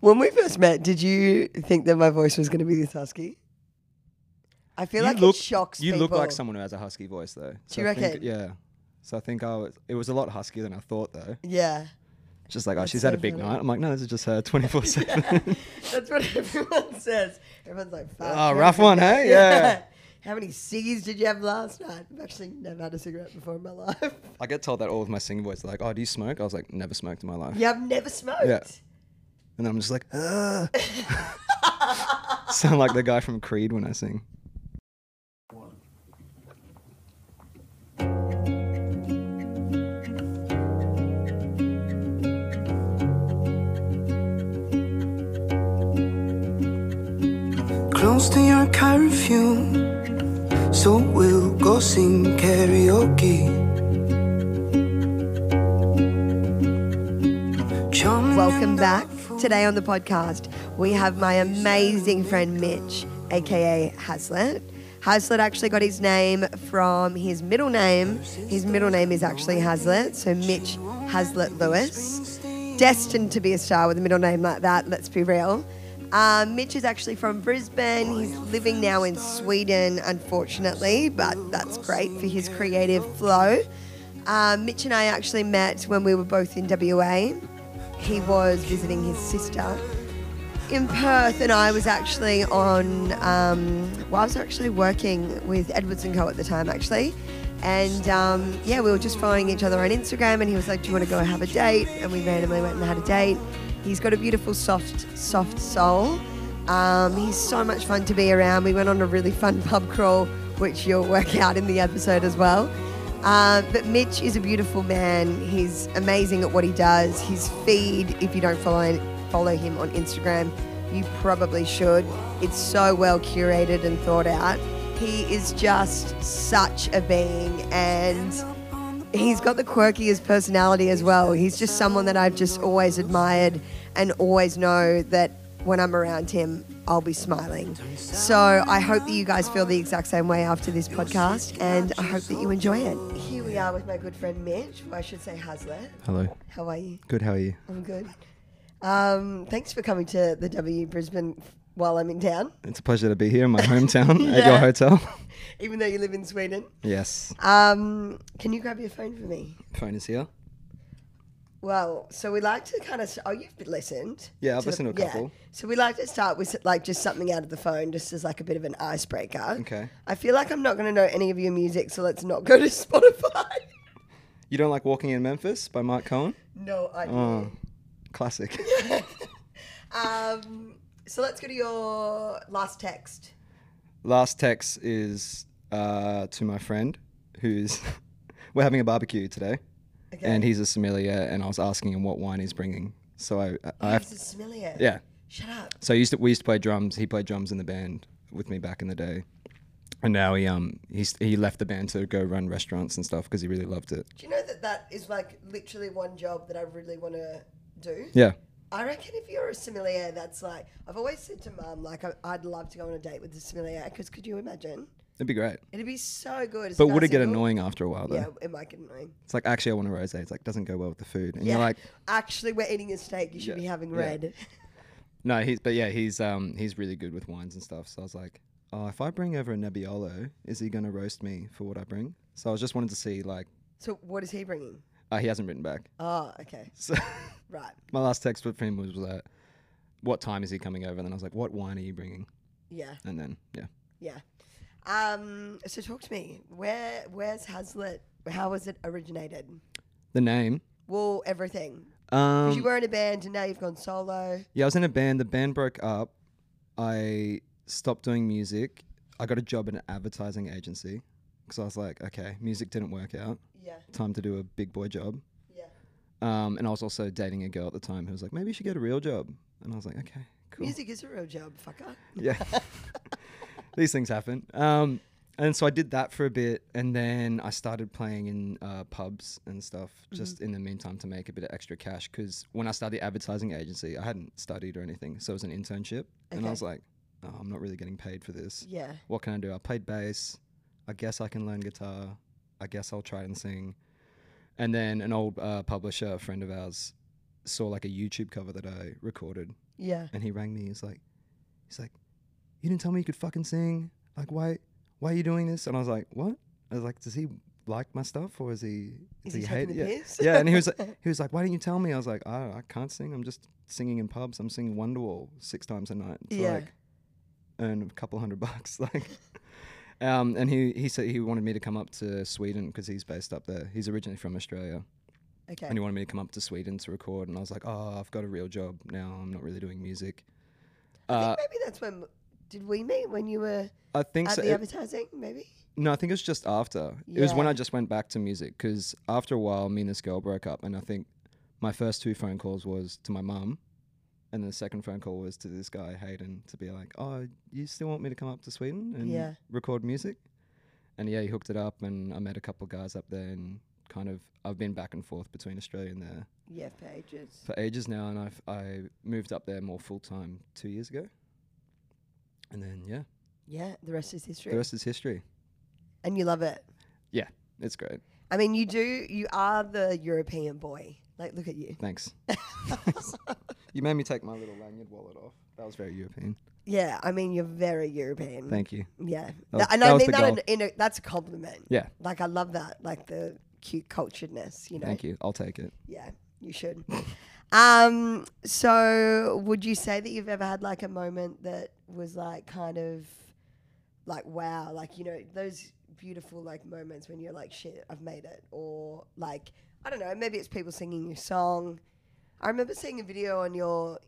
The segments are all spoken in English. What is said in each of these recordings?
When we first met, did you think that my voice was going to be this husky? I feel like look, it shocks You people. look like someone who has a husky voice, though. Do you I think- reckon? yeah. So I think I was. It was a lot huskier than I thought, though. Yeah. Just like, oh, That's she's so had a big funny. night. I'm like, no, this is just her 24 seven. That's what everyone says. Everyone's like, "Fuck, Oh, rough one, hey? night." Yeah. How many ciggies did you have last night? I've actually never had a cigarette before in my life. I get told that all with my singing voice. They're like, oh, do you smoke? I was like, never smoked in my life. yeah, I've never smoked. Yeah. And I'm just like, ah. sound like the guy from Creed when I sing. Close to your curfew, so we'll go sing karaoke. Charming Welcome back. Today on the podcast, we have my amazing friend Mitch, aka Hazlett. Hazlett actually got his name from his middle name. His middle name is actually Hazlett, so Mitch Hazlett Lewis. Destined to be a star with a middle name like that, let's be real. Um, Mitch is actually from Brisbane. He's living now in Sweden, unfortunately, but that's great for his creative flow. Um, Mitch and I actually met when we were both in WA. He was visiting his sister in Perth, and I was actually on. Um, well, I was actually working with Edwards and Co at the time, actually, and um, yeah, we were just following each other on Instagram. And he was like, "Do you want to go have a date?" And we randomly went and had a date. He's got a beautiful, soft, soft soul. Um, he's so much fun to be around. We went on a really fun pub crawl, which you'll work out in the episode as well. Uh, but Mitch is a beautiful man. He's amazing at what he does. His feed, if you don't follow follow him on Instagram, you probably should. It's so well curated and thought out. He is just such a being, and he's got the quirkiest personality as well. He's just someone that I've just always admired and always know that when I'm around him, I'll be smiling. So I hope that you guys feel the exact same way after this podcast, and I hope that you enjoy it. Here we are with my good friend Mitch, or I should say Hazlett. Hello. How are you? Good, how are you? I'm good. Um, thanks for coming to the W Brisbane while I'm in town, It's a pleasure to be here in my hometown at Yeah. your hotel. even though you live in Sweden. yes. Um, can you grab your phone for me? Phone is here. Well, so we like to kind of. Oh, you've listened. Yeah, I've to the- listened to a couple. So we like to start with like just something out of the phone, just as like a bit of an icebreaker. Okay. I feel like I'm not going to know any of your music, so let's not go to Spotify. You don't like Walking in Memphis by Marc Cohn? no idea. Oh, classic. Um, so let's go to your last text. Last text is uh, to my friend who's. We're having a barbecue today, Okay. and he's a sommelier, and I was asking him what wine he's bringing. So I, I he's a sommelier. yeah. Shut up. So I used to we used to play drums. He played drums in the band with me back in the day, and now he um he's he left the band to go run restaurants and stuff because he really loved it. Do you know that that is like literally one job that I really want to do? Yeah, I reckon if you're a sommelier, that's like I've always said to mum, like I, I'd love to go on a date with a sommelier because could you imagine? It'd be great. It'd be so good. It's But nice would it get and cool. annoying after a while though? Yeah, it might get annoying. It's like actually I want a rosé. It's like doesn't go well with the food, and Yeah, you're like actually, we're eating a steak. You should Yeah, be having yeah. red. no, he's but yeah he's um he's really good with wines and stuff. So I was like, oh, if I bring over a Nebbiolo, is he gonna roast me for what I bring? So I was just wanted to see like So what is he bringing? uh, he hasn't written back. Oh, okay, So right. my last text with him was that. What time is he coming over? And then I was like, "What wine are you bringing?" Yeah, And then, yeah, yeah. Um, so talk to me. Where where's Hazlett? How was it originated? the name. Well, everything. Um, you were in a band and now you've gone solo. Yeah, I was in a band. The band broke up. I stopped doing music. I got a job in an advertising agency because I was like, okay, music didn't work out. Yeah, Time to do a big boy job. yeah. Um, and I was also dating a girl at the time who was like, maybe you should get a real job. And I was like, okay, cool. Music is a real job, fucker. Yeah. These things happen. Um, and so I did that for a bit, and then I started playing in uh, pubs and stuff, just in the meantime to make a bit of extra cash. Because when I started the advertising agency, I hadn't studied or anything, so it was an internship, and I was like, oh, I'm not really getting paid for this. Yeah. What can I do? I played bass. I guess I can learn guitar. I guess I'll try and sing. And then an old uh, publisher, a friend of ours, saw like a YouTube cover that I recorded Yeah. and he rang me. He's like, he's like, you didn't tell me you could fucking sing. Like, why, why are you doing this? And I was like, what? I was like, does he like my stuff or is he? Is does he hate taking it? yeah. yeah, and he was like, he was like, why didn't you tell me? I was like, I, I can't sing. I'm just singing in pubs. I'm singing Wonderwall six times a night. It's Yeah. like earn a couple hundred bucks. Like, um, and he he said he wanted me to come up to Sweden because he's based up there. He's originally from Australia, Okay. and he wanted me to come up to Sweden to record. And I was like, oh, I've got a real job now. I'm not really doing music. I Uh, think maybe that's when. Did we meet when you were I think at so. the It- advertising? Maybe. no, I think it was just after. It was when I just went back to music because after a while, me and this girl broke up, and I think my first two phone calls was to my mum, and the second phone call was to this guy Hayden to be like, "Oh, you still want me to come up to Sweden and Yeah. record music?" And yeah, he hooked it up, and I met a couple of guys up there, and kind of I've been back and forth between Australia and there Yeah, for ages. for ages now, and I've I moved up there more full time two years ago, and then yeah, Yeah, the rest is history. the rest is history. and you love it. Yeah, it's great. I mean, you do. You are the European boy. Like, look at you. Thanks. you made me take my little lanyard wallet off. That was very European. Yeah, I mean, you're very European. Thank you. Yeah, was- and that I was mean the that in, goal. in a, that's a compliment. Yeah. like I love that, like the cute culturedness. You know. Thank you. I'll take it. Yeah, you should. um, so would you say that you've ever had like a moment that was like kind of like wow, like you know those beautiful like moments when you're like shit, I've made it, or like I don't know, maybe it's people singing your song. I remember seeing a video on your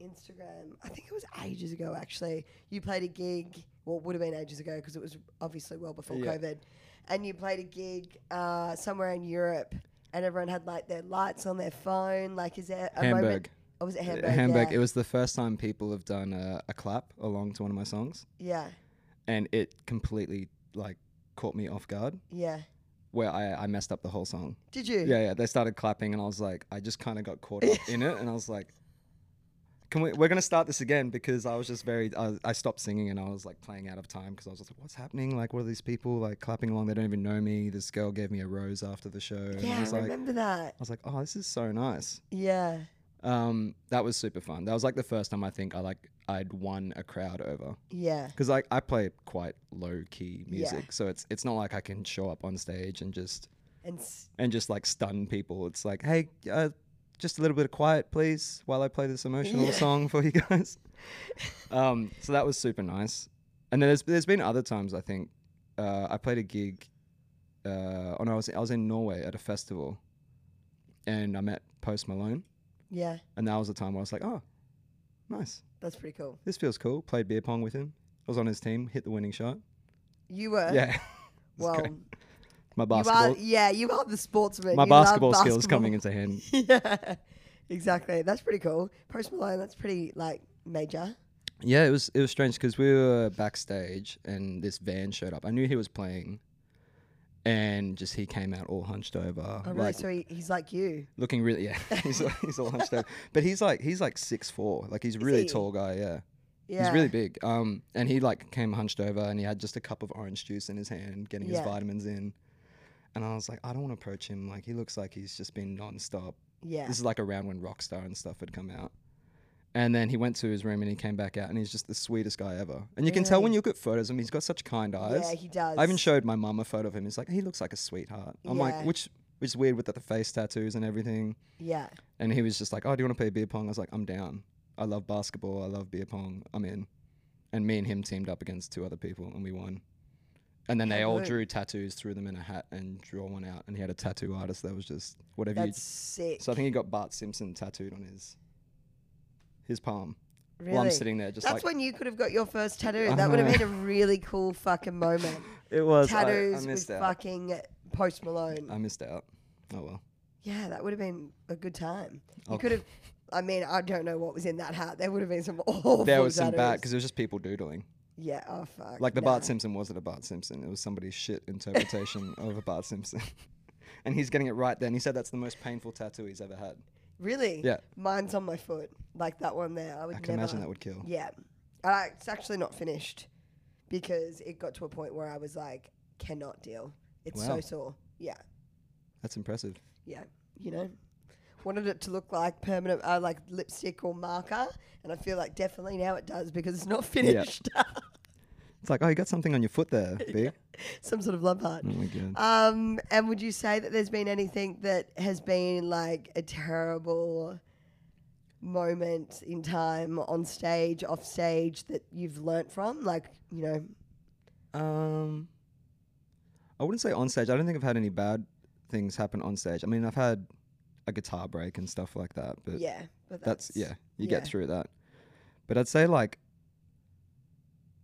Instagram. I think it was ages ago actually. You played a gig. Well, it would have been ages ago because it was obviously well before Yeah. COVID. And you played a gig uh, somewhere in Europe, and everyone had like their lights on their phone. Like, is there a moment? Hamburg. Or was it Uh, Hamburg? Hamburg. Yeah. It was the first time people have done a, a clap along to one of my songs, yeah, and it completely like caught me off guard. yeah. Where I, I messed up the whole song. Did you? Yeah, yeah. They started clapping, and I was like, I just kind of got caught up in it, and I was like, "Can we? We're gonna start this again?" Because I was just very. I, I stopped singing, and I was like playing out of time because I was just like, "What's happening? Like, what are these people like clapping along? They don't even know me." This girl gave me a rose after the show. and I Yeah, was I like, remember that. I was like, "Oh, this is so nice." Yeah, Um, that was super fun. That was like the first time I think I like I'd won a crowd over yeah, because like I play quite low key Yeah. music, so it's it's not like I can show up on stage and just and s- and just like stun people. It's like, hey, uh, just a little bit of quiet, please, while I play this emotional Yeah. song for you guys. um, so that was super nice. And then there's there's been other times I think uh, I played a gig. Uh, oh no, I was I was in Norway at a festival, and I met Post Malone, yeah. and that was the time where I was like, oh, nice, That's pretty cool. this feels cool. Played beer pong with him. I was on his team, hit the winning shot. You were. yeah, Well, great. My you basketball, are. Yeah, you are the sportsman. my You basketball skills coming into hand. yeah, exactly. That's pretty cool. Post Malone. That's pretty like major. Yeah, it was it was strange because we were backstage and this van showed up. I knew he was playing, and just he came out all hunched over, Oh, really? like so he, he's like you. looking really yeah. he's all- he's all hunched over, but he's like he's like six four, like he's a really he? tall guy. Yeah. Yeah. he's really big. Um, and he like came hunched over and he had just a cup of orange juice in his hand, getting Yeah. his vitamins in. And I was like, I don't want to approach him. Like he looks like he's just been non-stop. Yeah. This is like around when Rockstar and stuff had come out. And then he went to his room and he came back out and he's just the sweetest guy ever. And you can tell when you look at photos of him, he's got such kind eyes. Yeah, he does. I even showed my mum a photo of him. He's like, he looks like a sweetheart. I'm Yeah. like, which which is weird with the, the face tattoos and everything. Yeah. And he was just like, oh, do you want to play beer pong? I was like, I'm down. I love basketball. I love beer pong. I'm in. And me and him teamed up against two other people and we won. And then they all drew tattoos, threw them in a hat, and drew one out. And he had a tattoo artist that was just whatever you That's sick. so I think he got Bart Simpson tattooed on his his palm. really. While I'm sitting there, just That's like when you could have got your first tattoo. That would have been a really cool fucking moment. it was. Tattoos I, with missed out. fucking Post Malone. I missed out. Oh well. yeah, that would have been a good time. You Oh. could have. I mean, I don't know what was in that hat. There would have been some awful. There was some bad because it was just people doodling. Yeah. Oh fuck. Like the. Bart Simpson wasn't a Bart Simpson. It was somebody's shit interpretation of a Bart Simpson. and he's getting it right then. He said that's the most painful tattoo he's ever had. Really? Yeah. Mine's on my foot, like that one there. I would I can never. imagine that would kill. Yeah. Uh, it's actually not finished because it got to a point where I was like, cannot deal. It's so sore. Yeah. That's impressive. Yeah. You know? wanted it to look like permanent, uh, like lipstick or marker, and I feel like definitely now it does because it's not finished. It's like, oh, you got something on your foot there, B. Some sort of love heart. Oh my god. Um, and would you say that there's been anything that has been like a terrible moment in time on stage, off stage that you've learnt from? Like, you know, Um, I wouldn't say on stage. I don't think I've had any bad things happen on stage. I mean, I've had a guitar break and stuff like that, but yeah, but that's, that's, yeah, you yeah. get through that. But I'd say like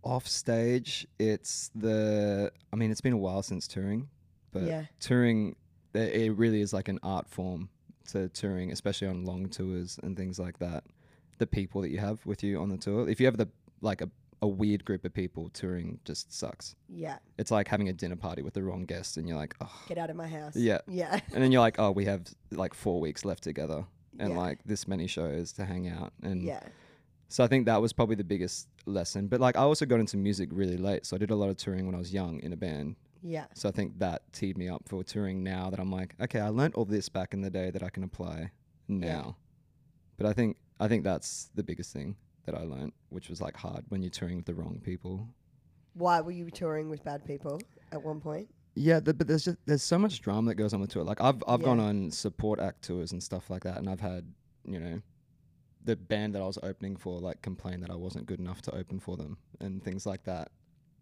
off stage, it's the. I mean, it's been a while since touring, but Yeah. touring, it really is like an art form to touring, especially on long tours and things like that. The people that you have with you on the tour, if you have the like a, a weird group of people, touring just sucks. Yeah, It's like having a dinner party with the wrong guest, and you're like, oh. get out of my house. Yeah. yeah, And then you're like, oh, we have like four weeks left together, and Yeah. like this many shows to hang out, and yeah, so I think that was probably the biggest lesson. But like I also got into music really late, so I did a lot of touring when I was young in a band. yeah, So I think that teed me up for touring now that I'm like, okay, I learnt all this back in the day that I can apply now. But I think I think that's the biggest thing that I learnt, which was like hard when you're touring with the wrong people. Why were you touring with bad people at one point? Yeah, th- but there's just there's so much drama that goes on with tour. Like I've I've gone on support act tours and stuff like that, and I've had you know the band that I was opening for like complained that I wasn't good enough to open for them and things like that.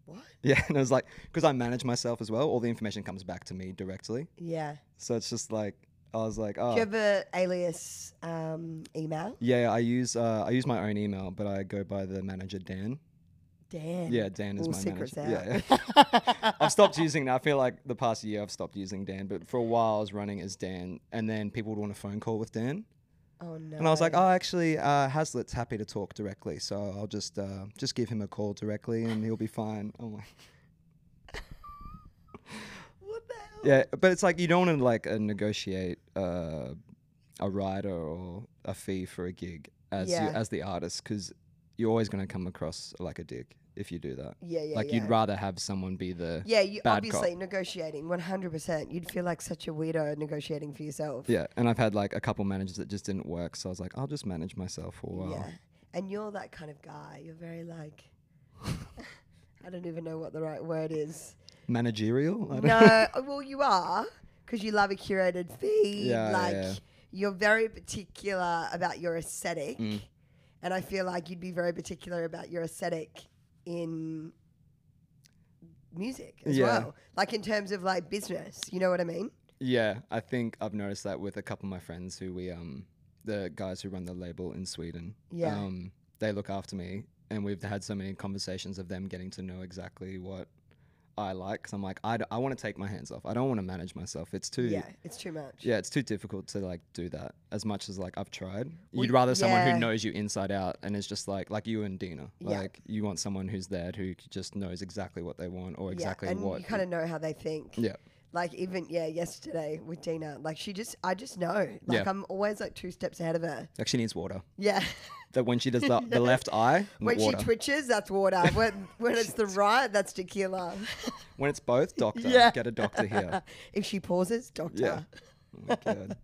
What? Yeah, and it was like because I manage myself as well. All the information comes back to me directly, Yeah. so it's just like I was like, oh. Do you have a alias um, email? Yeah, I use uh, I use my own email, but I go by the manager Dan. Dan. Yeah, Dan is All my secrets manager. out. Yeah, yeah. I've stopped using that. I feel like the past year I've stopped using Dan, but for a while I was running as Dan, and then people would want a phone call with Dan, Oh no. and I was like, oh, actually, uh, Hazlett's happy to talk directly, so I'll just uh, just give him a call directly, and he'll be fine. I'm like, what the hell? yeah, but it's like you don't want to like uh, negotiate uh, a rider or a fee for a gig as you, as the artist, because you're always going to come across like a dick if you do that. Yeah, yeah, like yeah. you'd rather have someone be the Yeah, you obviously cop. negotiating 100%. You'd feel like such a weirdo negotiating for yourself. Yeah, and I've had like a couple managers that just didn't work, so I was like, I'll just manage myself for a while. Yeah. And you're that kind of guy. You're very like I don't even know what the right word is. Managerial? I don't No, uh, well you are because you love a curated feed. Yeah, like yeah. you're very particular about your aesthetic. Mm. And I feel like you'd be very particular about your aesthetic in music as Yeah. well. Like in terms of like business, you know what I mean? Yeah, I think I've noticed that with a couple of my friends who we um the guys who run the label in Sweden. Yeah. Um they look after me and we've had so many conversations of them getting to know exactly what I like cuz I'm like I, d- I want to take my hands off. I don't want to manage myself. It's too Yeah, it's too much. Yeah, it's too difficult to like do that as much as like I've tried. Well, You'd rather someone yeah. who knows you inside out and is just like like you and Dina. Yeah. Like you want someone who's there who just knows exactly what they want or exactly yeah, and what. you kind of know how they think. yeah. Like even yeah, yesterday with Dina, like she just I just know. Like Yeah. I'm always like two steps ahead of her. Like she needs water. Yeah. That when she does the, the left eye, when water. she twitches, that's water. When when it's the right, that's tequila. when it's both, doctor. Yeah. Get a doctor here. if she pauses, doctor. Yeah. Oh my god.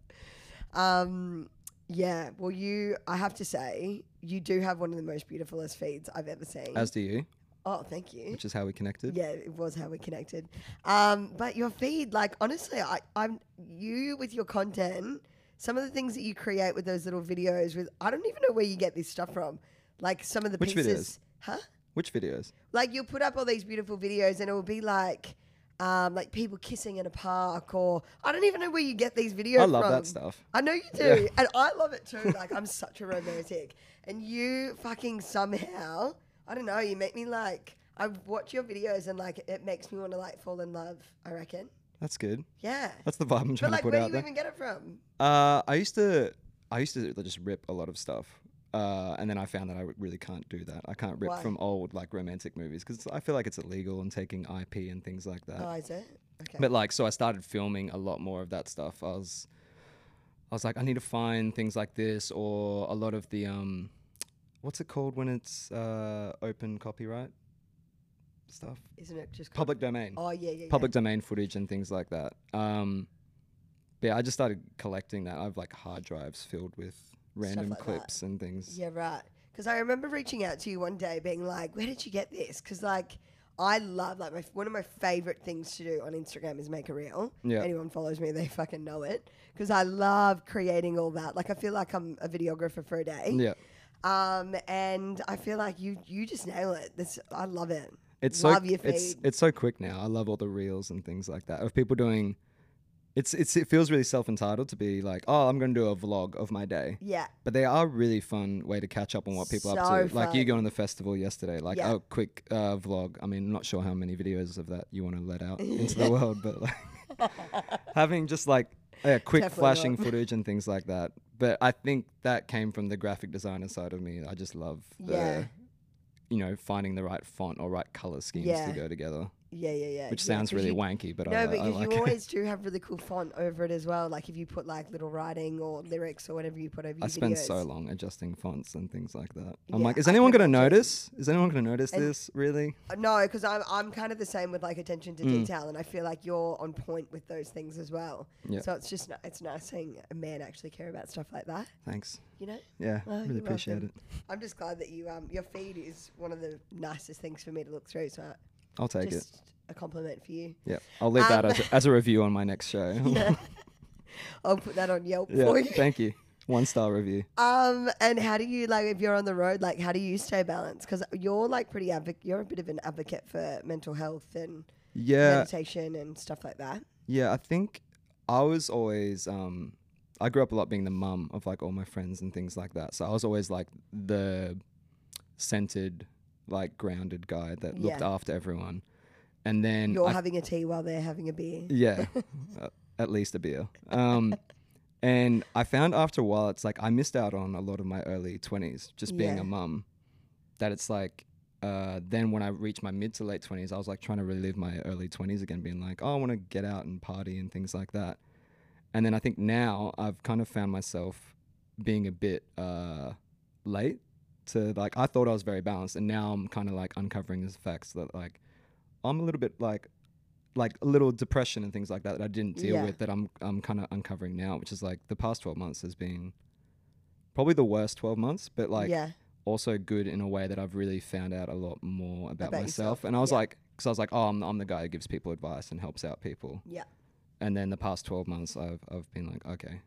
Um, yeah. Well, you, I have to say, you do have one of the most beautifulest feeds I've ever seen. As do you, oh, thank you. which is how we connected. Yeah, it was how we connected. Um, but your feed, like honestly, I, I'm you with your content. Some of the things that you create with those little videos, with I don't even know where you get this stuff from. Like some of the Which pieces, huh? Which videos? Like you'll put up all these beautiful videos, and it will be like. Um, like people kissing in a park, or I don't even know where you get these videos. I love that stuff. I know you do, and I love it too. Like I'm such a romantic, and you fucking somehow, I don't know, you make me like. I watch your videos and like it makes me want to like fall in love. I reckon. That's good. Yeah. That's the vibe I'm But trying like, to put out there. where do you even get it from? Uh, I used to, I used to just rip a lot of stuff, uh, and then I found that I really can't do that. I can't rip Why? from old like romantic movies because I feel like it's illegal and taking IP and things like that. Oh, is it? Okay. But like, so I started filming a lot more of that stuff. I was, I was like, I need to find things like this or a lot of the um, what's it called when it's uh open copyright stuff, Isn't it just public domain Oh yeah, yeah. public domain footage and things like that. Um, but yeah, I just started collecting that. I have like hard drives filled with random like that. clips and things. Yeah, right. Because I remember reaching out to you one day, being like, "Where did you get this?" Because like, I love like my one of my favorite things to do on Instagram is make a reel. Yeah. Anyone follows me, they fucking know it. Because I love creating all that. Like, I feel like I'm a videographer for a day. Yeah. Um, and I feel like you you just nail it. This I love it. It's love so it's it's so quick now. I love all the reels and things like that of people doing. It's it's it feels really self entitled to be like, oh, I'm gonna do a vlog of my day. yeah. But they are really fun way to catch up on what people are up to. Like you going to the festival yesterday, like Yeah. oh, quick uh, vlog. I mean, I'm not sure how many videos of that you want to let out into the world, but like having just like yeah, quick Definitely flashing not. footage and things like that. But I think that came from the graphic designer side of me. I just love the, Yeah. you know, finding the right font or right color schemes Yeah. to go together, Yeah, yeah, yeah. which yeah, sounds really you- wanky, but No, I, but I you, like you always do have really cool font over it as well. Like if you put like little writing or lyrics or whatever you put over your I spend so long adjusting fonts and things like that. I'm Yeah, like, is anyone going to notice? Is anyone going to notice And- this? Really? Uh, No, because I'm I'm kind of the same with like attention to Mm. detail, and I feel like you're on point with those things as well. Yeah. So it's just ni- it's nice seeing a man actually care about stuff like that. Thanks. You know, Yeah, Oh, really appreciate welcome. it. I'm just glad that you um your feed is one of the nicest things for me to look through. So I'll take it. a compliment for you. Yeah, I'll leave that Um, as a, as a review on my next show. Yeah. I'll put that on Yelp Yeah, for you. thank you. One star review. Um, and how do you like if you're on the road? Like, how do you stay balanced? Because you're like pretty advoc- You're a bit of an advocate for mental health and Yeah, meditation and stuff like that. yeah. I think I was always. Um, I grew up a lot being the mum of like all my friends and things like that. So I was always like the centered, like grounded guy that looked Yeah. after everyone. And then You're I having a tea while they're having a beer. Yeah, uh, at least a beer. Um, and I found after a while, it's like I missed out on a lot of my early 20s just being Yeah. a mum. That it's like, uh, then when I reached my mid to late 20s, I was like trying to relive my early 20s again, being like, oh, I want to get out and party and things like that. And then I think now I've kind of found myself being a bit uh, late to like, I thought I was very balanced, and now I'm kind of like uncovering these facts that like, I'm a little bit like like a little depression and things like that that I didn't deal Yeah. with that I'm I'm kind of uncovering now, which is like the past 12 months has been probably the worst 12 months, but like yeah, also good in a way that I've really found out a lot more about, About myself. yourself, And I was yeah. like, because I was like, oh, I'm, I'm the guy who gives people advice and helps out people. yeah, And then the past 12 months, I've I've been like, okay,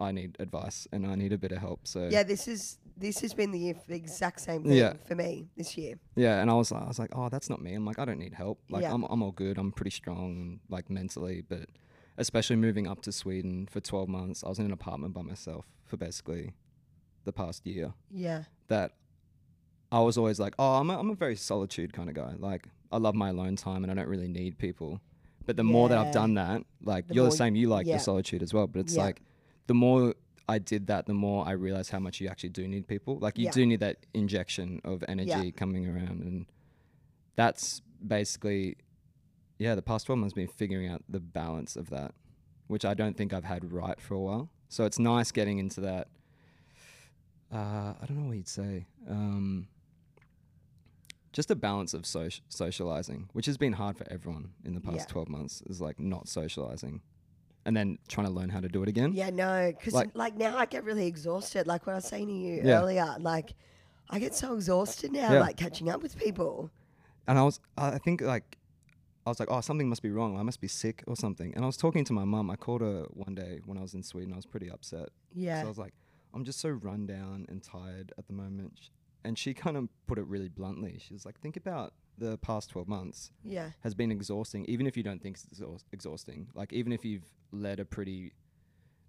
I need advice and I need a bit of help. So yeah. This is this has been the year for the exact same thing Yeah. for me this year. Yeah, and I was I was like, oh, that's not me. I'm like, I don't need help. Like, Yeah. I'm I'm all good. I'm pretty strong, like mentally, but especially moving up to Sweden for 12 months, I was in an apartment by myself for basically the past year. Yeah, That I was always like, oh, I'm a, I'm a very solitude kind of guy. Like, I love my alone time, and I don't really need people. But the more that I've done that, like The you're the same. You like yeah. your solitude as well, but it's Yeah. like the more I did that, the more I realized how much you actually do need people. Like you Yeah. do need that injection of energy coming around, and that's basically, yeah. The past twelve months been figuring out the balance of that, which I don't think I've had right for a while. So it's nice getting into that. Uh, I don't know what you'd say. Um, just a balance of soci- socializing, which has been hard for everyone in the past Yeah. 12 months, is like not socializing and then trying to learn how to do it again. yeah. No, because like, Like- now I get really exhausted. Like what I was saying to you Yeah. earlier. Like I get so exhausted now. Yeah. Like catching up with people. And I was, I think like, I was like, oh, something must be wrong. I must be sick or something. And I was talking to my mum. I called her one day when I was in Sweden. I was pretty upset. Yeah. So I was like, I'm just so run down and tired at the moment. And she kind of put it really bluntly. She was like, think about the past 12 months. yeah. has been exhausting, even if you don't think it's exhausting. Like even if you've led a pretty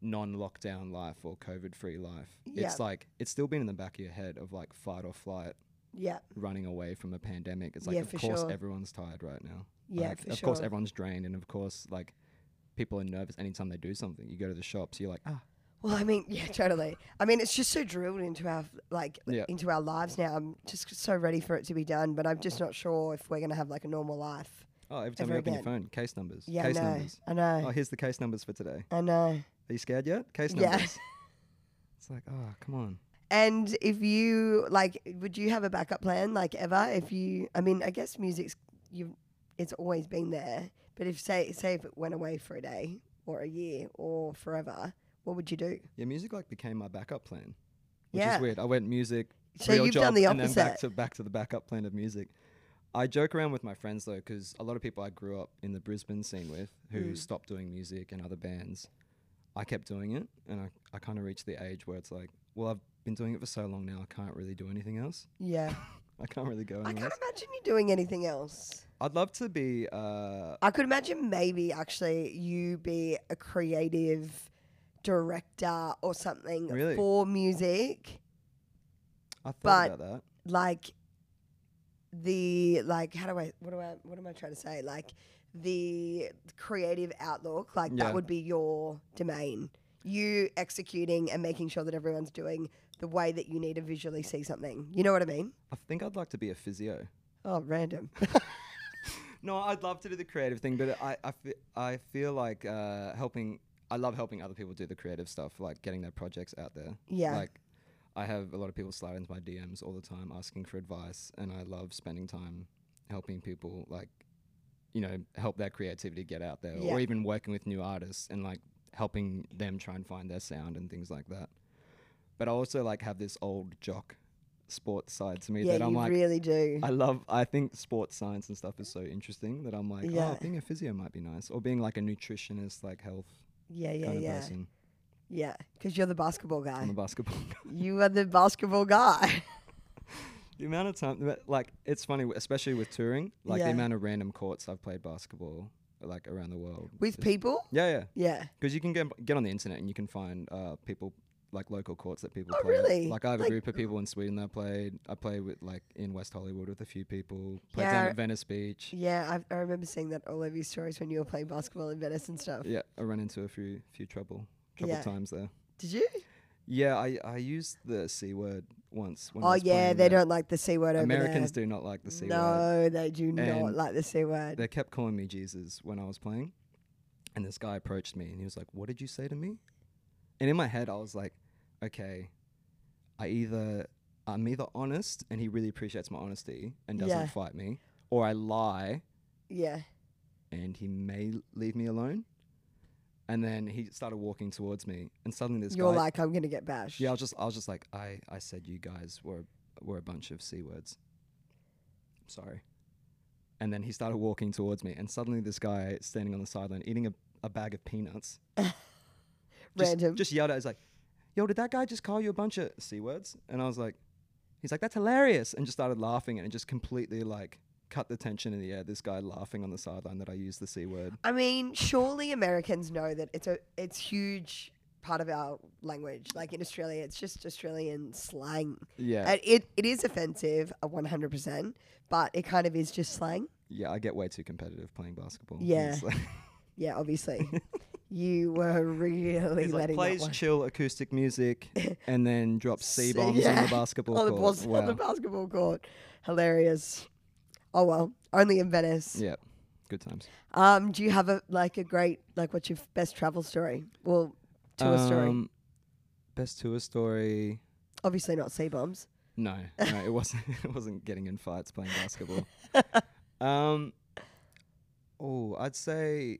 non-lockdown life or COVID-free life, Yeah. it's like it's still been in the back of your head of like fight or flight, Yeah. running away from a pandemic. It's like Yeah, of course sure. everyone's tired right now. Yeah, like, of course everyone's drained, and of course like people are nervous anytime they do something. You go to the shops, you're like ah Well, I mean, yeah, totally. I mean, it's just so drilled into our like Yeah. into our lives now. I'm just so ready for it to be done, but I'm just not sure if we're gonna have like a normal life. Oh every time you open again. your phone, case numbers, Yeah, case I know. numbers. I know. Oh, here's the case numbers for today. I know. Are you scared yet? Case Yeah. numbers. it's like oh come on. And if you like, would you have a backup plan like ever? If you, I mean, I guess music's you, it's always been there. But if say say if it went away for a day, or a year or forever, what would you do? Yeah, music like became my backup plan, which Yeah. is weird. I went music, So real you've job, done the and then back opposite. to back to the backup plan of music. I joke around with my friends though, because a lot of people I grew up in the Brisbane scene with who Mm. stopped doing music and other bands, I kept doing it, and I, I kind of reached the age where it's like, well, I've been doing it for so long now, I can't really do anything else. Yeah. I can't really go I can't else. imagine you doing anything else. I'd love to be. Uh, I could imagine maybe actually you be a creative director or something Really? for music. I thought but- about that. like the like how do I what do I what am I trying to say like the creative outlook like Yeah. that would be your domain you executing and making sure that everyone's doing the way that you need to visually see something you know what I mean I think I'd like to be a physio. oh random No, I'd love to do the creative thing, but I I, fe- I feel like uh, helping. I love helping other people do the creative stuff, like getting their projects out there. Yeah. Like, I have a lot of people slide into my DMs all the time asking for advice, and I love spending time helping people, like, you know, help their creativity get out there, Yeah. or even working with new artists and like helping them try and find their sound and things like that. But I also like have this old jock sports side to me yeah that I'm like, really do I love. I think sports science and stuff is so interesting that I'm like, oh, Yeah. oh, being a physio might be nice, or being like a nutritionist, like health yeah yeah kind of yeah person. Yeah because you're the basketball guy I'm a basketball. guy. you are the basketball guy the amount of time, like, it's funny, especially with touring, like Yeah. the amount of random courts I've played basketball, like around the world. with Just- people Yeah, yeah. yeah Because you can get get on the internet and you can find uh, people like local courts that people Oh, play. at. really? Like I have Like- a group of people in Sweden that I played. I play with like in West Hollywood with a few people. Played Yeah. down at Venice Beach. yeah I, I remember seeing that all over your stories when you were playing basketball in Venice and stuff Yeah, I ran into a few few trouble trouble Yeah. times there. did you Yeah, I I used the c word once. Oh yeah, they there. don't like the c word over Americans do not like the c word. no, they do not like the c word. They kept calling me Jesus when I was playing, and this guy approached me and he was like, "What did you say to me?" And in my head, I was like, "Okay, I either I'm either honest and he really appreciates my honesty and doesn't Yeah. fight me, or I lie Yeah, and he may leave me alone." And then he started walking towards me, and suddenly this guy you're guy like, I'm gonna get bashed. Yeah, I was just I was just like I I said you guys were were a bunch of c words. Sorry. And then he started walking towards me, and suddenly this guy standing on the sideline eating a, a bag of peanuts. just, Random. Just yelled at. He's like, "Yo, did that guy just call you a bunch of c words?" And I was like, "He's like that's hilarious," and just started laughing, and it just completely like cut the tension in the air. This guy laughing on the sideline that I used the c word. I mean, surely Americans know that it's a it's huge part of our language. Like in Australia, it's just Australian slang. Yeah, And it, it is offensive, a 100%, but it kind of is just slang. yeah. I get way too competitive playing basketball. Yeah. Yeah, obviously. you were really He's like, letting plays that chill acoustic music and then drops C bombs on the basketball on the, court. bas- on the basketball court. Hilarious. Oh well, only in Venice. Yeah, good times. Um, do you have a like a great like what's your f- best travel story? Well, tour story. Um, Best tour story. Obviously not C bombs. No, no, it wasn't. It wasn't getting in fights playing basketball. um, oh, I'd say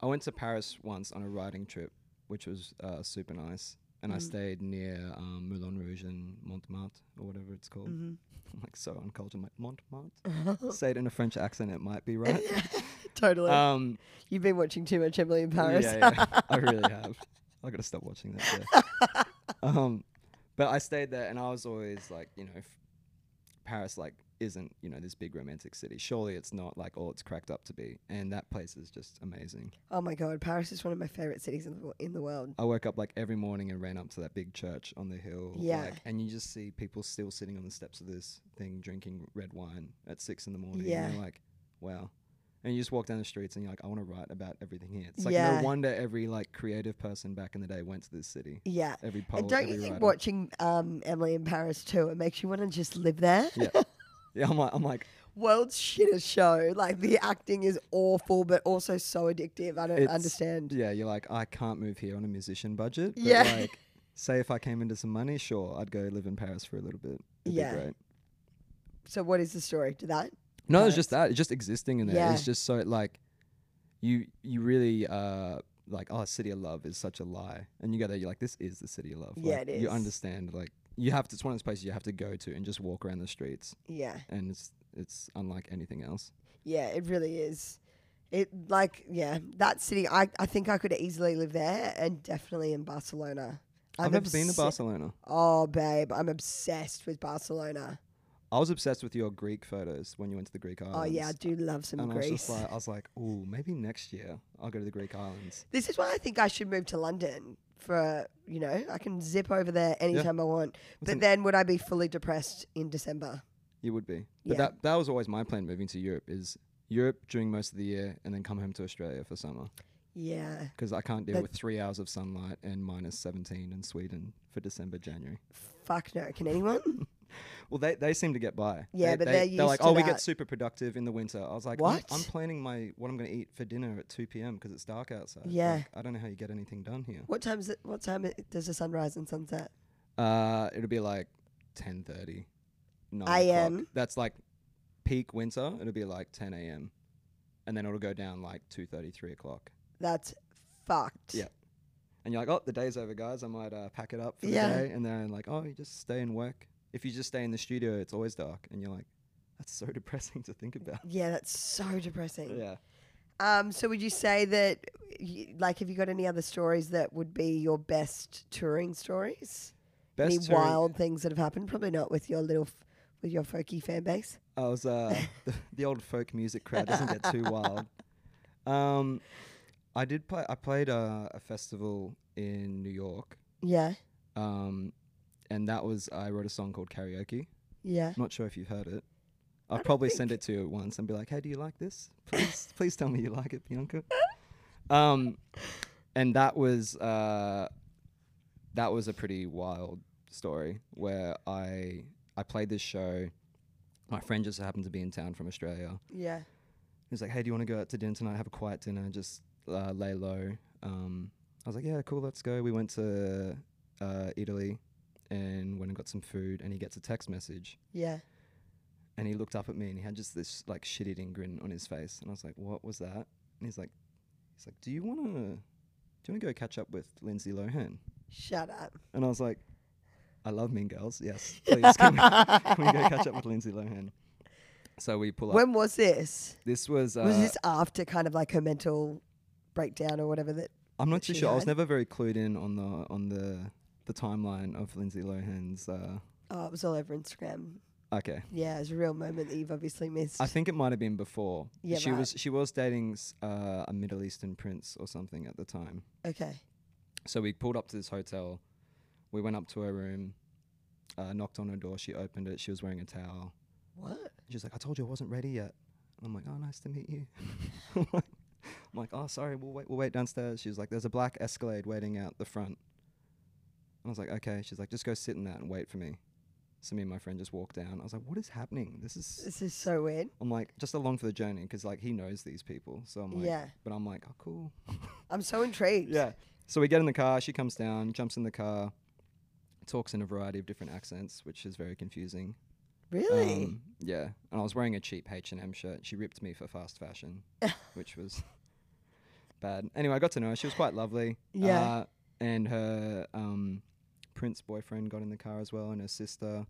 I went to Paris once on a riding trip, which was uh, super nice, and I Mm. stayed near um, Moulin Rouge and Montmartre or whatever it's called. Mm-hmm. I'm like so uncultured. I'm like Montmartre. Say it in a French accent, it might be right. Totally. um, You've been watching too much Emily in Paris. Yeah, yeah. I really have. I gotta stop watching that. Yeah. um, but I stayed there, and I was always like, you know, if Paris like isn't you know this big romantic city. Surely it's not like all it's cracked up to be, and that place is just amazing. oh my god, Paris is one of my favorite cities in the, in the world. I woke up like every morning and ran up to that big church on the hill. Yeah. Like, and you just see people still sitting on the steps of this thing drinking red wine at six in the morning. Yeah. And you're like, wow. And you just walk down the streets and you're like, I want to write about everything here. It's like Yeah. no wonder every like creative person back in the day went to this city. Yeah. Every poet, And don't you think writer. watching um, Emily in Paris too, it makes you want to just live there? Yeah. yeah, I'm like, I'm like, World's shittest show. Like the acting is awful, but also so addictive. I don't It's- understand. yeah, you're like, I can't move here on a musician budget. But Yeah. like, say if I came into some money, sure, I'd go live in Paris for a little bit. It'd Yeah. be great. So what is the story to that? No, it's just that. It's just existing in there. Yeah. It's just so like you you really uh like oh city of love is such a lie and you go there you're like this is the city of love Yeah, Like, it you is. understand like you have to it's one of those places you have to go to and just walk around the streets Yeah. and it's it's unlike anything else Yeah, it really is. It like yeah, that city. I, I think I could easily live there, and definitely in Barcelona. i've I'm never been to barcelona Oh, babe, I'm obsessed with Barcelona. i was obsessed with your greek photos when you went to the greek islands Oh yeah, I do love some and I was just like, I was like, oh, maybe next year I'll go to the Greek islands. this is why I think I should move to London. For you know, I can zip over there anytime I want. But an- then, would I be fully depressed in December? You would be, but Yeah. that that was always my plan moving to Europe is Europe during most of the year and then come home to Australia for summer Yeah. because I can't deal That- with three hours of sunlight and minus 17 in Sweden for December, January. Fuck no. Can anyone? Well, they, they seem to get by. Yeah, they, but they, they're are like, oh, we get super productive in the winter. I was like, What? I'm, I'm planning my what I'm going to eat for dinner at 2 p.m. because it's dark outside. Yeah. Like, I don't know how you get anything done here. what time is it? What time it, does the sun rise and sunset? Uh, it'll be like 10:30, 9 AM. That's like peak winter. It'll be like 10 a.m. and then it'll go down like 2:30, 3 o'clock. That's fucked. Yeah. And you're like, oh, the day's over, guys. I might uh, pack it up for Yeah. the day. And then like, oh, you just stay and work. If you just stay in the studio, it's always dark, and you're like, that's so depressing to think about. Yeah, that's so depressing. Yeah. Um, so would you say that, y- like, have you got any other stories that would be your best touring stories? any touring- wild things that have happened? Probably not with your little, f- with your folky fan base. I was uh, the, the old folk music crowd doesn't get too wild. Um, I did play. I played uh, a festival in New York. Yeah, Um, and that was I wrote a song called Karaoke. yeah. Not sure if you've heard it. I'll probably send it to you once and be like, "Hey, do you like this? Please, please tell me you like it, Bianca." Um, and that was uh, that was a pretty wild story where I I played this show. My friend just happened to be in town from Australia. Yeah. He's like, "Hey, do you want to go out to dinner tonight? Have a quiet dinner, just uh, lay low." Um, I was like, "Yeah, cool, let's go." We went to uh, Italy and went and got some food. And he gets a text message, Yeah. and he looked up at me, and he had just this like shit-eating grin on his face. And I was like, "What was that?" And he's like, "He's like, do you want to, do you want to go catch up with Lindsay Lohan?" Shut up. And I was like, "I love Mean Girls. Yes, please, can, we, can we go catch up with Lindsay Lohan?" So we pull up. When was this? this was uh, was this after kind of like her mental breakdown or whatever that? I'm not too sure. I was never very clued in on the on the the timeline of Lindsay Lohan's. Uh, Oh, it was all over Instagram. okay, Yeah, it was a real moment that you've obviously missed. I think it might have been before. Yeah, she right. was she was dating uh, a Middle Eastern prince or something at the time. okay. So we pulled up to this hotel. We went up to her room, uh, knocked on her door. She opened it. She was wearing a towel. What? She's like, "I told you I wasn't ready yet." And I'm like, "Oh, nice to meet you." I'm like, I'm like, "Oh, sorry. We'll wait. We'll wait downstairs." She was like, "There's a black Escalade waiting out the front." I was like, "Okay." She's like, "Just go sit in that and wait for me." So me and my friend just walked down. I was like, "What is happening? This is." This is so weird. I'm like, just along for the journey because like he knows these people. So I'm like, Yeah. But I'm like, oh, cool. I'm so intrigued. yeah. So we get in the car. She comes down, jumps in the car, talks in a variety of different accents, which is very confusing. Really? Um, yeah, and I was wearing a cheap H and M shirt. She ripped me for fast fashion, which was bad. Anyway, I got to know her. She was quite lovely. Yeah. Uh, and her um, prince boyfriend got in the car as well, and her sister.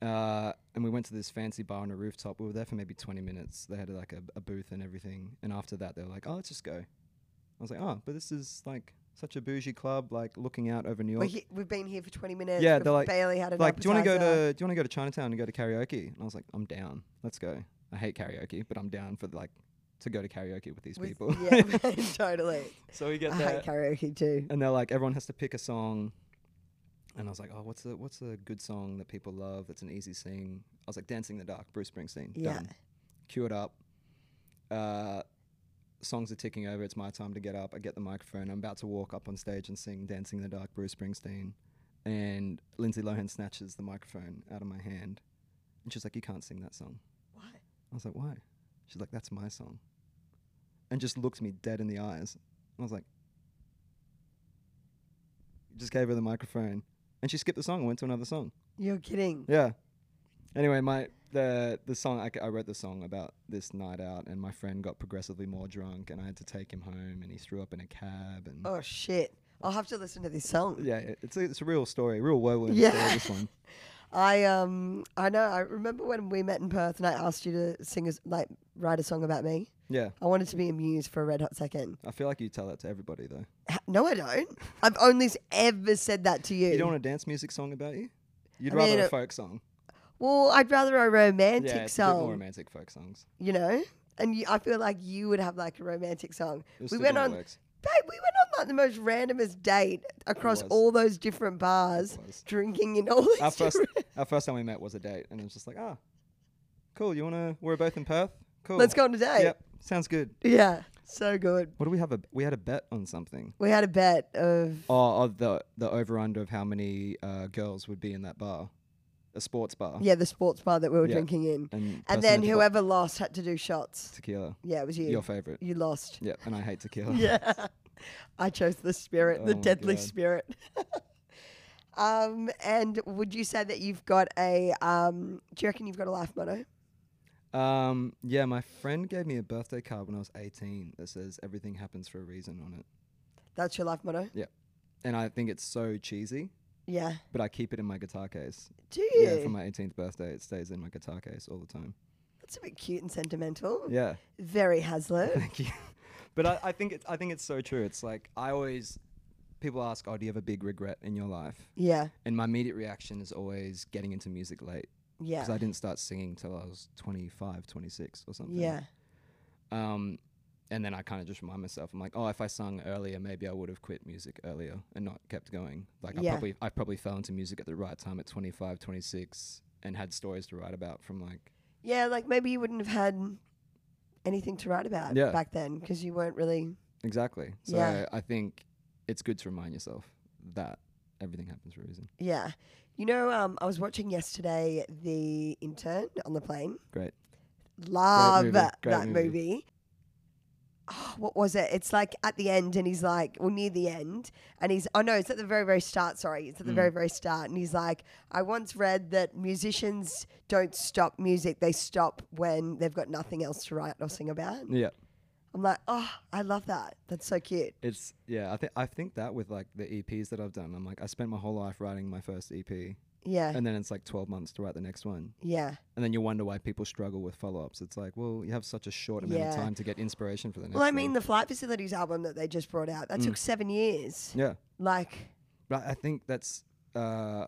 Uh, and we went to this fancy bar on a rooftop. We were there for maybe 20 minutes. They had like a, a booth and everything. And after that, they were like, "Oh, let's just go." I was like, "Oh, but this is like such a bougie club, like looking out over New York." he- we've been here for 20 minutes. Yeah, they're like- barely had an like, do you want to go to do you want to go to Chinatown and go to karaoke? And I was like, I'm down. Let's go. I hate karaoke, but I'm down for like to go to karaoke with these With- people. yeah, totally. so we get I there, hate karaoke too. and they're like, everyone has to pick a song. And I was like, oh, what's a what's a good song that people love? It's an easy sing. I was like, Dancing in the Dark, Bruce Springsteen. Yeah. Done. Cue it up. Uh, songs are ticking over. It's my time to get up. I get the microphone. I'm about to walk up on stage and sing Dancing in the Dark, Bruce Springsteen. And Lindsay Lohan snatches the microphone out of my hand. And she's like, You can't sing that song. Why? I was like, Why? She's like, That's my song. And just looked me dead in the eyes. I was like, Just gave her the microphone. And she skipped the song and went to another song. You're kidding. Yeah. Anyway, my the the song I wrote the song about this night out, and my friend got progressively more drunk, and I had to take him home, and he threw up in a cab, and Oh shit! I'll have to listen to this song. yeah, it- it's a, it's a real story, real whirlwind Yeah. story. This one, I um I know I remember when we met in Perth and I asked you to sing like write a song about me. Yeah. I wanted to be amused for a red hot second. I feel like you tell that to everybody though. H- No, I don't. I've only s- ever said that to you. You don't want a dance music song about you? You'd I rather mean, a uh, folk song. well, I'd rather a romantic Yeah, it's a bit more song, romantic folk songs. you know. And you, I feel like you would have like a romantic song. It We still went on, babe. We went on like the most randomest date across was. all those different bars, was. drinking in all these Our first different. our first time we met was a date, and it was just like, ah, cool. You wanna? We're both in Perth. Cool. Let's go on a date. Yep, sounds good. Yeah, so good. What do we have? A we had a bet on something. We had a bet of Oh, of the the over under of how many uh, girls would be in that bar, a sports bar. yeah the sports bar that we were Yeah. drinking in, And, and then had to buy whoever lost had to do shots. tequila. Yeah, it was you. Your favorite. you lost. Yeah, and I hate tequila. Yeah. I chose the spirit, the Oh my deadly God. spirit. um, and would you say that you've got a um do you reckon you've got a life motto? Um, yeah, my friend gave me a birthday card when I was 18 that says everything happens for a reason on it. That's your life motto? Yeah. And I think it's so cheesy, Yeah. but I keep it in my guitar case. Do you? Yeah, for my 18th birthday, it stays in my guitar case all the time. That's a bit cute and sentimental. Yeah. Very Hazlett. Thank you. But I, I think it's I think it's so true. It's like I always people ask, "Oh, do you have a big regret in your life?" yeah. And my immediate reaction is always getting into music late Yeah. because I didn't start singing till I was 25, 26 or something. Yeah. Um, and then I kind of just remind myself, I'm like, oh, if I sung earlier, maybe I would have quit music earlier and not kept going. Like Yeah. I probably I probably fell into music at the right time at 25, 26 and had stories to write about from like Yeah, like maybe you wouldn't have had anything to write about Yeah. back then because you weren't really exactly. So Yeah. I think it's good to remind yourself that everything happens for a reason. Yeah. You know, um, I was watching yesterday The Intern on the plane. Great. Love movie, that movie. movie. Oh, what was it? It's like at the end, and he's like, well, near the end, and he's, oh no, it's at the very, very start. Sorry, it's at the Mm. very, very start. And he's like, I once read that musicians don't stop music, they stop when they've got nothing else to write or sing about. Yeah. I'm like, oh, I love that. That's so cute. It's yeah, I think I think that with like the EPs that I've done, I'm like I spent my whole life writing my first EP Yeah. and then it's like 12 months to write the next one. yeah. And then you wonder why people struggle with follow-ups. It's like, well, you have such a short amount Yeah. of time to get inspiration for the next Well, I one. mean, the Flight Facilities album that they just brought out, that Mm. took seven years. Yeah. Like, But I think that's uh,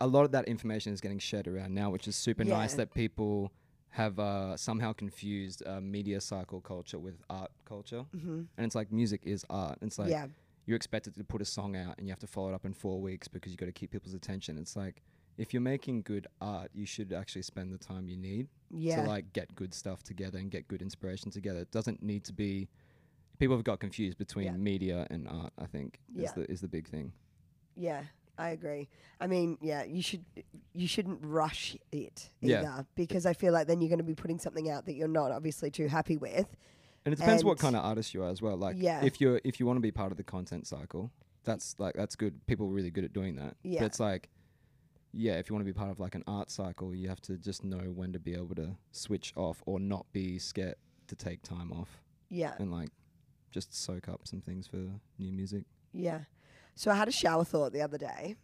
a lot of that information is getting shared around now, which is super nice that people have uh, somehow confused uh, media cycle culture with art culture. mhm. And it's like music is art. It's like yeah. you're expected to put a song out and you have to follow it up in four weeks because you've got to keep people's attention. It's like if you're making good art, you should actually spend the time you need Yeah. to like get good stuff together and get good inspiration together. It doesn't need to be. People have got confused between Yeah. media and art. I think is the is the big thing. Yeah, I agree. I mean, yeah, you should you shouldn't rush it Yeah. either because I feel like then you're going to be putting something out that you're not obviously too happy with. And it depends what kind of artist you are as well. Like Yeah. if you're if you want to be part of the content cycle, that's like that's good. People are really good at doing that. Yeah. But it's like yeah, if you want to be part of like an art cycle, you have to just know when to be able to switch off or not be scared to take time off Yeah, and like just soak up some things for new music. yeah. So I had a shower thought the other day.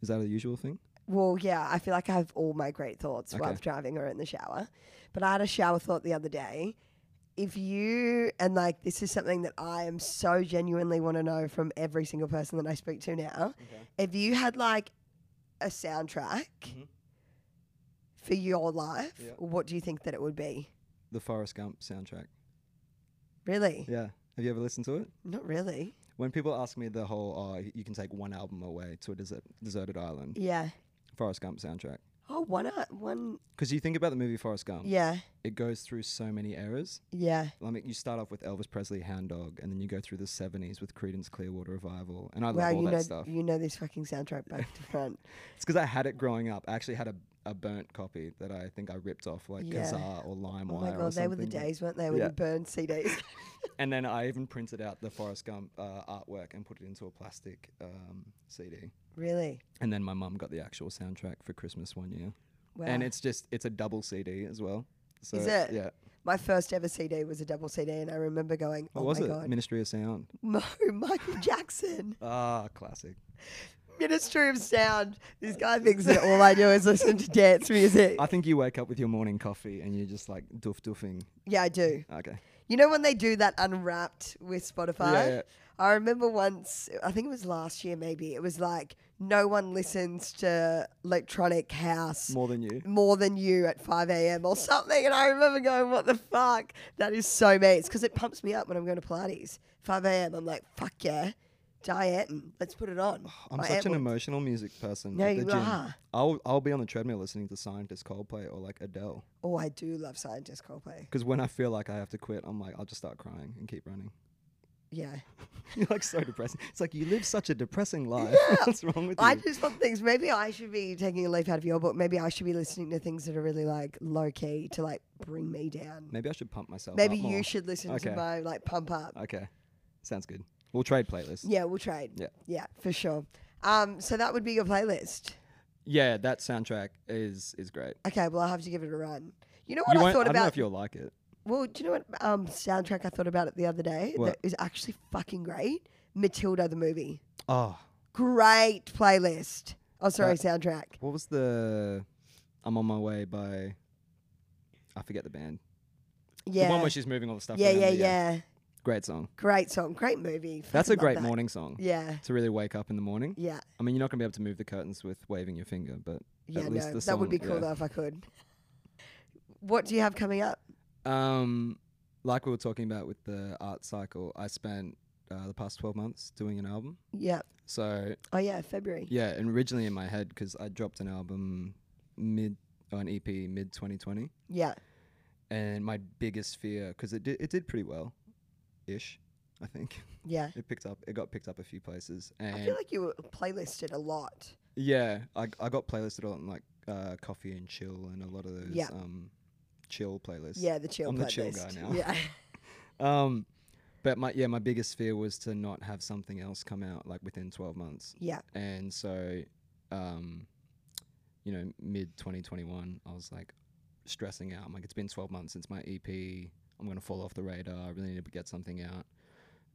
Is that a usual thing? Well, yeah, I feel like I have all my great thoughts while Okay. I'm driving or in the shower. But I had a shower thought the other day. If you, and like this is something that I am so genuinely want to know from every single person that I speak to now. If you had like a soundtrack Mhm. for your life, Yeah. what do you think that it would be? The Forrest Gump soundtrack. Really? Yeah. Have you ever listened to it? Not really. When people ask me the whole, oh, you can take one album away to a desert, deserted island, Yeah. Forrest Gump soundtrack. Oh, one, uh, one. Because you think about the movie Forrest Gump, Yeah. it goes through so many eras. Yeah. I mean, you start off with Elvis Presley, Hound Dog, and then you go through the 70s with Creedence Clearwater Revival. And I wow, love all you that know, stuff. you know this fucking soundtrack back to front. It's because I had it growing up. I actually had a, a burnt copy that I think I ripped off like Yeah. Kazaa or LimeWire. Oh my or god, they were the days, weren't they, when Yeah. you burned CDs? And then I even printed out the Forrest Gump uh, artwork and put it into a plastic um, CD. really? And then my mum got the actual soundtrack for Christmas one year. and it's just it's a double CD as well. So Is it? Yeah. My first ever CD was a double CD, and I remember going, What "Oh was my it? god, Ministry of Sound. no, Michael Jackson, Ah, classic. Ministry of Sound." This guy thinks that all I do is listen to dance music. I think you wake up with your morning coffee and you're just like doof doofing. yeah, I do. Okay. You know when they do that unwrapped with Spotify? Yeah, yeah. I remember once, I think it was last year maybe, it was like no one listens to electronic house More than you. more than you at 5 a.m. or something. And I remember going, what the fuck? That is so me. It's because it pumps me up when I'm going to Pilates. 5 a.m. I'm like, fuck yeah. Diane, let's put it on. I'm My such an emotional music person. At the you gym. are. I'll I'll be on the treadmill listening to Scientist Coldplay or like Adele. Oh, I do love Scientist Coldplay. Because when I feel like I have to quit, I'm like I'll just start crying and keep running. Yeah. You're like so depressing. It's like you live such a depressing life. What's wrong with you? I just want things. Maybe I should be taking a leaf out of your book. Maybe I should be listening to things that are really like low key to like bring me down. Maybe I should pump myself. Maybe you more. should listen Okay. to my like pump up. Okay, sounds good. We'll trade playlists. Yeah, we'll trade. Yeah. Yeah, for sure. Um, so that would be your playlist. Yeah, that soundtrack is is great. Okay, well I'll have to give it a run. You know what You I won't, thought I don't know about? if you'll like it. well, do you know what um soundtrack I thought about it the other day? What? That is actually fucking great. Matilda the movie. Oh, Great playlist. Oh, sorry, soundtrack. what was the? I'm on my way by. I forget the band. Yeah. The one where she's moving all the stuff. yeah, around, yeah, yeah. Great song. Great song. Great movie. That's Fucking a love great that. morning song. Yeah. To really wake up in the morning. Yeah. I mean, you're not gonna be able to move the curtains with waving your finger, but Yeah, at least no, the that would be cool yeah. though if I could. What do you have coming up? Um, like we were talking about with the art cycle, I spent uh, the past 12 months doing an album. Yeah. So Oh yeah, February. yeah, and originally in my head because I dropped an album mid or an EP mid 2020, Yeah. and my biggest fear because it did it did pretty well, ish, I think. Yeah. It picked up, it got picked up a few places, and I feel like you were playlisted a lot. yeah, I I got playlisted on like uh, coffee and chill and a lot of those Yeah. um chill playlists. Yeah, the chill I'm the chill guy now. Yeah. Um, but my yeah, my biggest fear was to not have something else come out like within 12 months, yeah. and so, um, you know, mid 2021, I was like stressing out. I'm like, it's been 12 months since my EP. I'm gonna fall off the radar. I really need to get something out,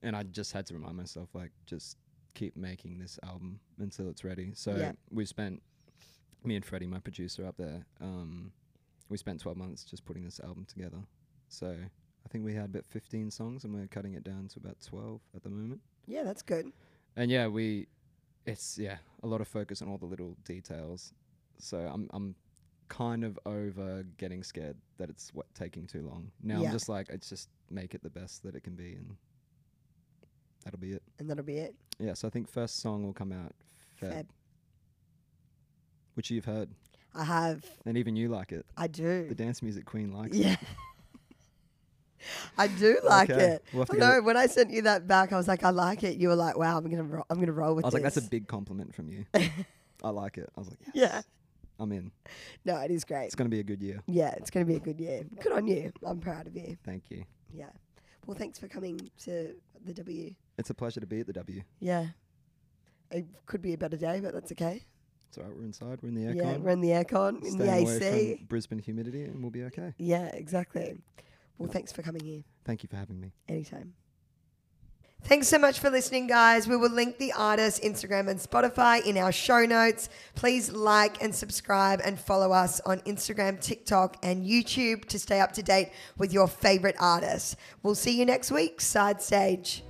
and I just had to remind myself like just keep making this album until it's ready. So Yeah. we spent me and Freddie, my producer up there. Um, we spent 12 months just putting this album together. So I think we had about 15 songs, and we're cutting it down to about 12 at the moment. Yeah, that's good. And yeah, we, it's yeah, a lot of focus on all the little details. So I'm I'm kind of over getting scared that it's what taking too long. Now Yeah. I'm just like, it's just make it the best that it can be, and that'll be it. And that'll be it. Yeah. So I think first song will come out Feb, Feb. which you've heard, I have. and even you like it. I do. The dance music queen likes it. Yeah. I do like Okay, it. we'll have to I give it- when I sent you that back, I was like, I like it. You were like, Wow, I'm gonna, ro- I'm gonna roll with I was like, that's a big compliment from you. I like it. I was like, yes, yeah. I'm in. No, it is great. It's gonna be a good year. Yeah, it's gonna be a good year. Good on you. I'm proud of you. Thank you. Yeah. Well, thanks for coming to the W. It's a pleasure to be at the W. Yeah. It could be a better day, but that's okay. It's all right. We're inside. We're in the aircon. Yeah, we're in the aircon, in the AC. away from Brisbane humidity, and we'll be okay. Yeah, exactly. Well, thanks for coming here. Thank you for having me. Anytime. Thanks so much for listening, guys. We will link the artist, Instagram, and Spotify in our show notes. Please like and subscribe and follow us on Instagram, TikTok, and YouTube to stay up to date with your favorite artists. We'll see you next week, Side Stage.